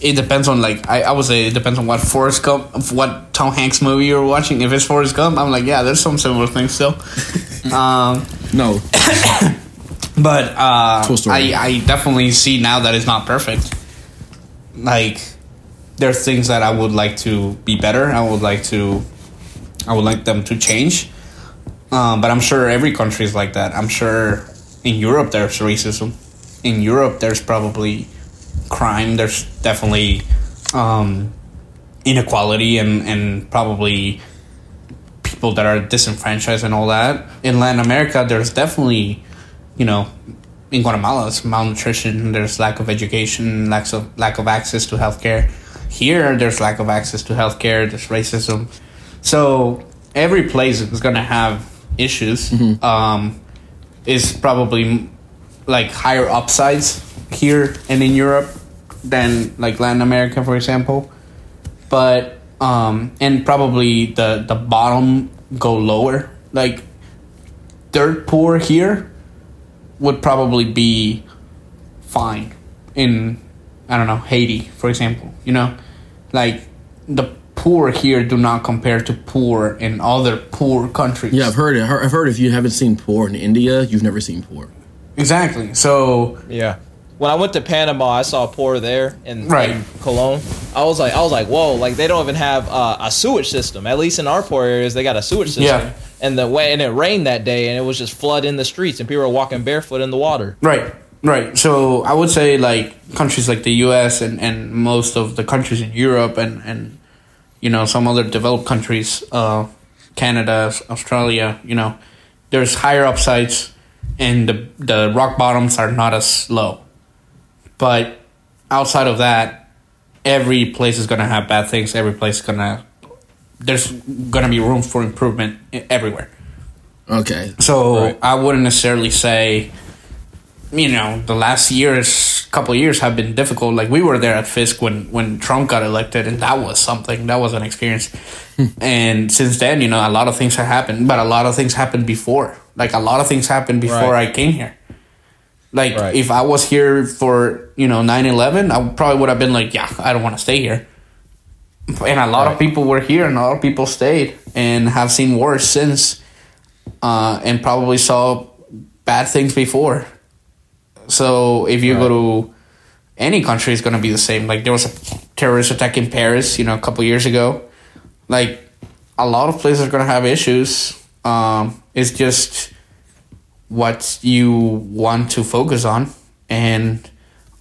it depends on like I, I would say it depends on what Forrest Gump, what Tom Hanks movie you're watching. If it's Forrest Gump, I'm like, yeah, there's some similar things still. (laughs) um, No. (coughs) but uh. I I definitely see now that it's not perfect. Like there's things that I would like to be better. I would like to, I would like them to change. Um, but I'm sure every country is like that. I'm sure in Europe there's racism. In Europe there's probably crime. There's definitely um, inequality and, and probably people that are disenfranchised and all that. In Latin America there's definitely, you know, in Guatemala it's malnutrition. There's lack of education, lack of lack of access to healthcare. Here there's lack of access to healthcare, there's racism. So every place is going to have issues. Um, is probably like higher upsides here and in Europe than like Latin America, for example. But um, and probably the the bottom go lower. Like dirt poor here would probably be fine in I don't know Haiti, for example. You know, like the poor here do not compare to poor in other poor countries. Yeah, I've heard it. I've heard if you haven't seen poor in India, you've never seen poor. exactly. So Yeah. When I went to Panama, I saw poor there in, Right. in Colón. I was like, I was like, whoa! Like they don't even have uh, a sewage system. At least in our poor areas, they got a sewage system. Yeah. And the way and it rained that day, and it was just flood in the streets, and people were walking barefoot in the water. Right, right. So I would say like countries like the U.S. and, and most of the countries in Europe and and you know some other developed countries, uh, Canada, Australia. You know, there's higher upsides, and the the rock bottoms are not as low. But outside of that, every place is gonna have bad things. Every place is gonna there's gonna be room for improvement everywhere. Okay. So Right. I wouldn't necessarily say, you know, the last years, couple of years have been difficult. Like we were there at Fisk when when Trump got elected, and that was something. That was an experience. and since then, you know, a lot of things have happened, but a lot of things happened before. Like a lot of things happened before Right. I came here. Like Right. if I was here for you know 9-11, I probably would have been like, yeah, I don't want to stay here. And a lot of people were here, and a lot of people stayed, and have seen wars since uh, and probably saw bad things before. So if you go to any country, it's going to be the same. Like there was a terrorist attack in Paris, you know, a couple years ago. Like a lot of places are going to have issues. Um, it's just what you want to focus on, and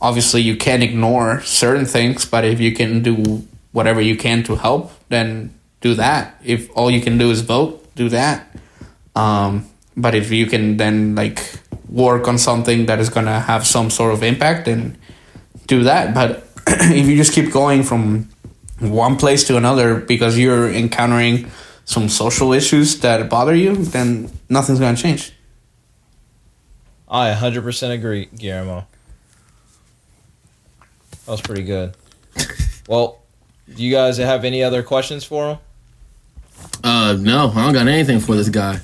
obviously you can't ignore certain things. But if you can do whatever you can to help, then do that. If all you can do is vote, do that. Um, but if you can then like work on something that is gonna have some sort of impact, and do that. But (clears throat) if you just keep going from one place to another because you're encountering some social issues that bother you, then nothing's gonna change. I 100% agree, Guillermo. That was pretty good. Well, do you guys have any other questions for him? Uh, no, I don't got anything for this guy.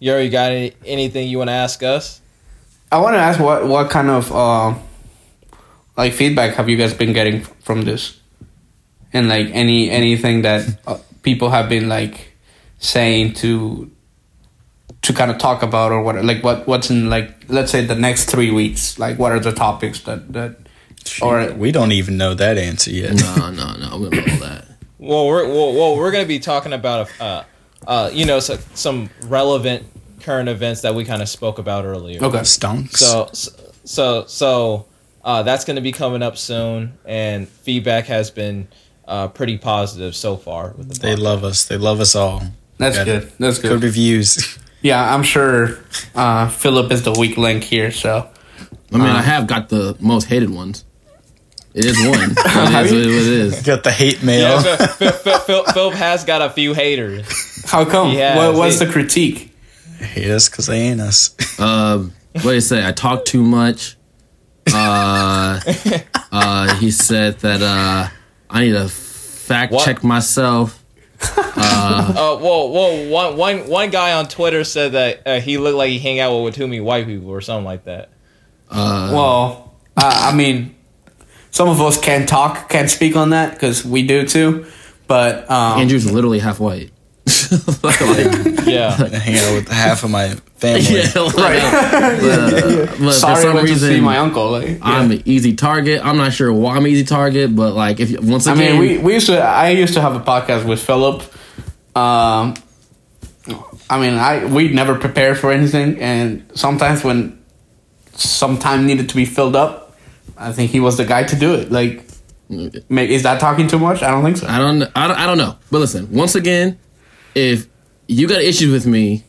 You already got any, anything you want to ask us? I want to ask what what kind of uh, like feedback have you guys been getting from this, and like any anything that uh, people have been like saying to to kind of talk about or what like what what's in like let's say the next three weeks like what are the topics that that or we don't even know that answer yet. No, no, no. We don't know that. Well, we're well, well we're going to be talking about uh, uh, you know so, some relevant current events that we kind of spoke about earlier. okay Stonks. So so so uh, that's going to be coming up soon, and feedback has been uh, pretty positive so far. With the they podcast. love us. They love us all. that's Got good that's Good good reviews. (laughs) yeah I'm sure uh, Philip is the weak link here so I mean, Uh. I have got the most hated ones. It is one. (laughs) It is what it is. Got the hate mail. Yeah, Phil, Phil, Phil, Phil, Phil has got a few haters. How come He has, what, what's he- the critique hate us because they ain't us. (laughs) Um, what did he say? I talk too much. Uh, uh, he said that uh, I need to fact What? check myself. Uh, (laughs) whoa, whoa! One, one, one guy on Twitter said that uh, he looked like he hang out with too many white people or something like that. Uh, Well, uh, I mean, some of us can talk, can speak on that because we do too. But um, Andrew's literally half white. (laughs) like, Yeah, hang out with half of my family. (laughs) yeah, like, right. uh, (laughs) but for Sorry, I some went to see reason, my uncle. Like, yeah. I'm an easy target. I'm not sure why I'm an easy target, but like if you, once I again, mean, we, we used to. I used to have a podcast with Philip. Um, I mean, I we never prepared for anything, and sometimes when some time needed to be filled up, I think he was the guy to do it. Like, ma- is that talking too much? I don't think so. I don't, I don't, I don't know. But listen, once again, if you got issues with me,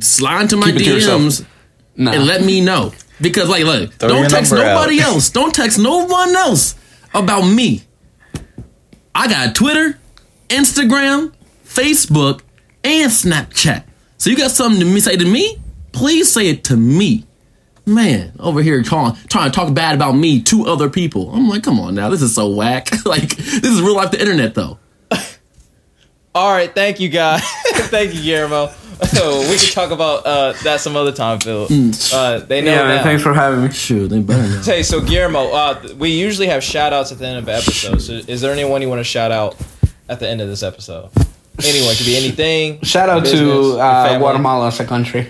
slide into my. DMs No. and let me know. Because like, look, Throw don't text number out. nobody else. Don't text no one else about me. I got Twitter, Instagram, Facebook, and Snapchat. So you got something to me say to me? Please say it to me. Man, over here trying, trying to talk bad about me to other people. I'm like, come on now, this is so whack. (laughs) like, this is real life the internet though. All right, thank you, guys. (laughs) thank you, Guillermo. we can talk about uh, that some other time, Phil. Uh, they know Yeah, now. man, thanks for having me. Shoot, they better know. Hey, so Guillermo, uh, we usually have shout outs at the end of episodes. So is there anyone you want to shout out at the end of this episode? Anyone, could be anything. (laughs) Shout out business, to uh. Guatemala as a country.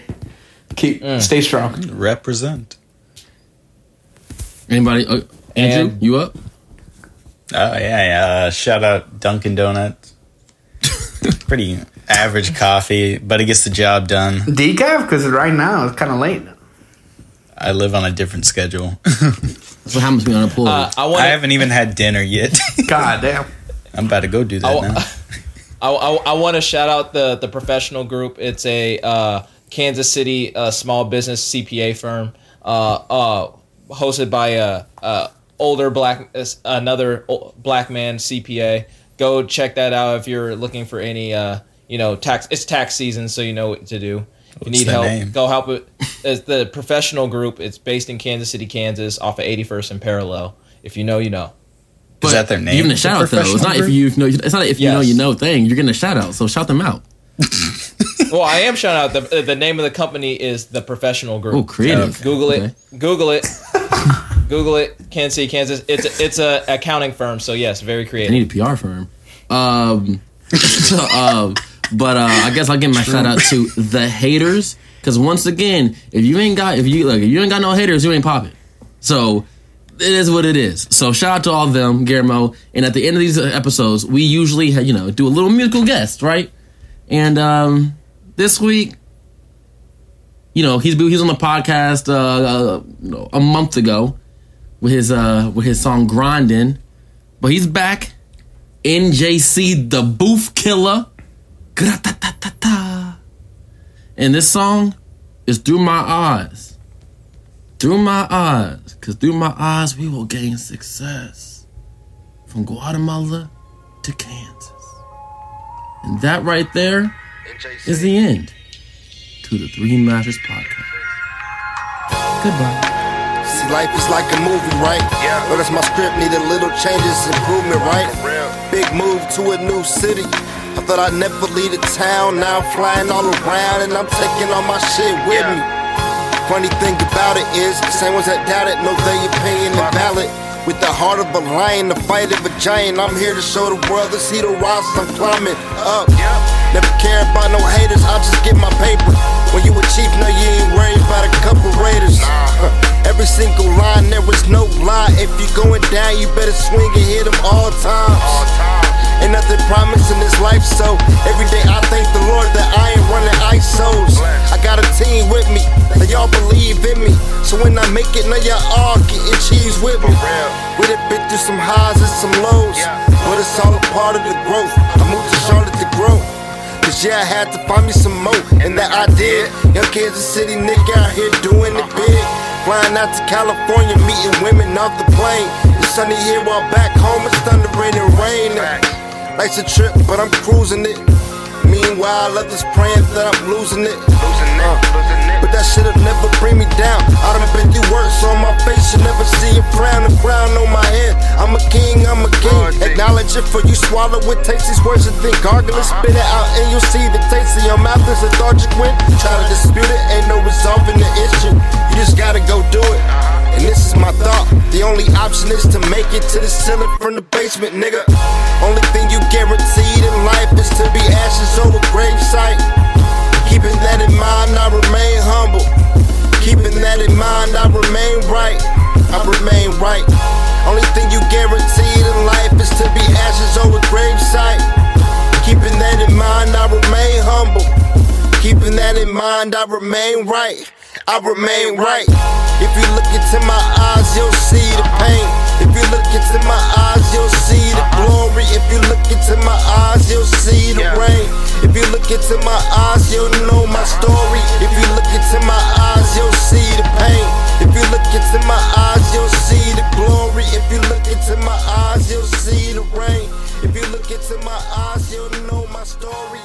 Keep Mm. stay strong. Represent. Anybody? Uh, Andrew, And- you up? Oh yeah, yeah. Uh, shout out Dunkin' Donuts. Pretty average coffee, but it gets the job done. Decaf because right now it's kind of late. I live on a different schedule. That's what happens to me unemployed. Uh, I want I haven't even had dinner yet. (laughs) God damn. I'm about to go do that I, now. (laughs) I, I, I want to shout out the the professional group. It's a uh, Kansas City uh, small business CPA firm, uh, uh, hosted by a, a older black another black man CPA. Go check that out if you're looking for any uh, you know tax. It's tax season, so you know what to do. If you What's need help, name? go help it. It's the professional group. It's based in Kansas City, Kansas, off of 81st and Parallel. If you know, you know. Is that their name? Giving a The shout out though. It's professional not if you know. It's not if you know Yes. you know thing. You're getting a shout out. So shout them out. (laughs) Well, I am shouting out the the name of the company is the Professional Group. Oh, creative. Google it. Okay. Google it. Google it. Kansas City, Kansas. It's a, it's a accounting firm, so yes, very creative. I need a PR firm. Um, so, (laughs) um, but uh, I guess I'll give my shout out to the haters because once again, if you ain't got if you like if you ain't got no haters, you ain't popping. So it is what it is. So shout out to all of them, Guillermo. And at the end of these episodes, we usually you know do a little musical guest, right? And um, this week, you know, he's he's on the podcast uh, uh, a month ago with his uh with his song "Grinding," but he's back. NJC, the Booth Killer. And this song is Through My Eyes. Through my eyes. Because through my eyes, we will gain success. From Guatemala to Kansas. And that right there is the end to the Three Masters podcast. Goodbye. Life is like a movie, right? Yeah. Notice my script needed little changes, improvement, right? Big move to a new city. I thought I'd never leave the town. Now I'm flying all around and I'm taking all my shit with me. Funny thing about it is, the same ones that doubt it know their opinion is valid. With the heart of a lion, the fight of a giant, I'm here to show the world the see the rise I'm climbing up. Never care about no haters, I just get my paper. When you a chief, no, you ain't worried about a couple raiders. (laughs) Every single line, there was no lie. If you're going down, you better swing and hit them all times. Ain't nothing promised in this life, so every day I thank the Lord that I ain't running ISOs. Got a team with me, that y'all believe in me. So when I make it, now y'all all getting cheese with me. We done been through some highs and some lows, but it's all a part of the growth. I moved to Charlotte to grow. Cause yeah, I had to find me some more, and that I did. Young Kansas City nigga out here doing it big. Flying out to California, meeting women off the plane. It's sunny here while back home it's thundering and raining. Life's a trip, but I'm cruising it. Meanwhile, others praying that I'm losing it. Uh, but that shit'll never bring me down. I done been through worse on my face, you never see a frown, a crown on my head. I'm a king, I'm a king. Acknowledge it for you swallow it, takes these words and think gargle it, spit it out, and you'll see the taste in your mouth is lethargic when try to dispute it, ain't no resolving the issue. You just gotta go do it. And this is my thought. The only option is to make it to the ceiling from the basement, nigga. Only thing you guaranteed in life is to be ashes on a gravesite. Keeping that in mind, I remain humble. Keeping that in mind, I remain right. I remain right. Only thing you guaranteed in life is to be ashes on a gravesite. Keeping that in mind, I remain humble. Keeping that in mind, I remain right. I remain right. If you look into my eyes, you'll see the pain. If you look into my eyes, you'll see the uh-huh. glory. If you look into my eyes, you'll see the rain. If you look into my eyes, you'll know my uh-huh. story. If you look into my eyes, you'll see the pain. If you look into my eyes, you'll see the glory. If you look into my eyes, you'll see the rain. If you look into my eyes, you'll know my story.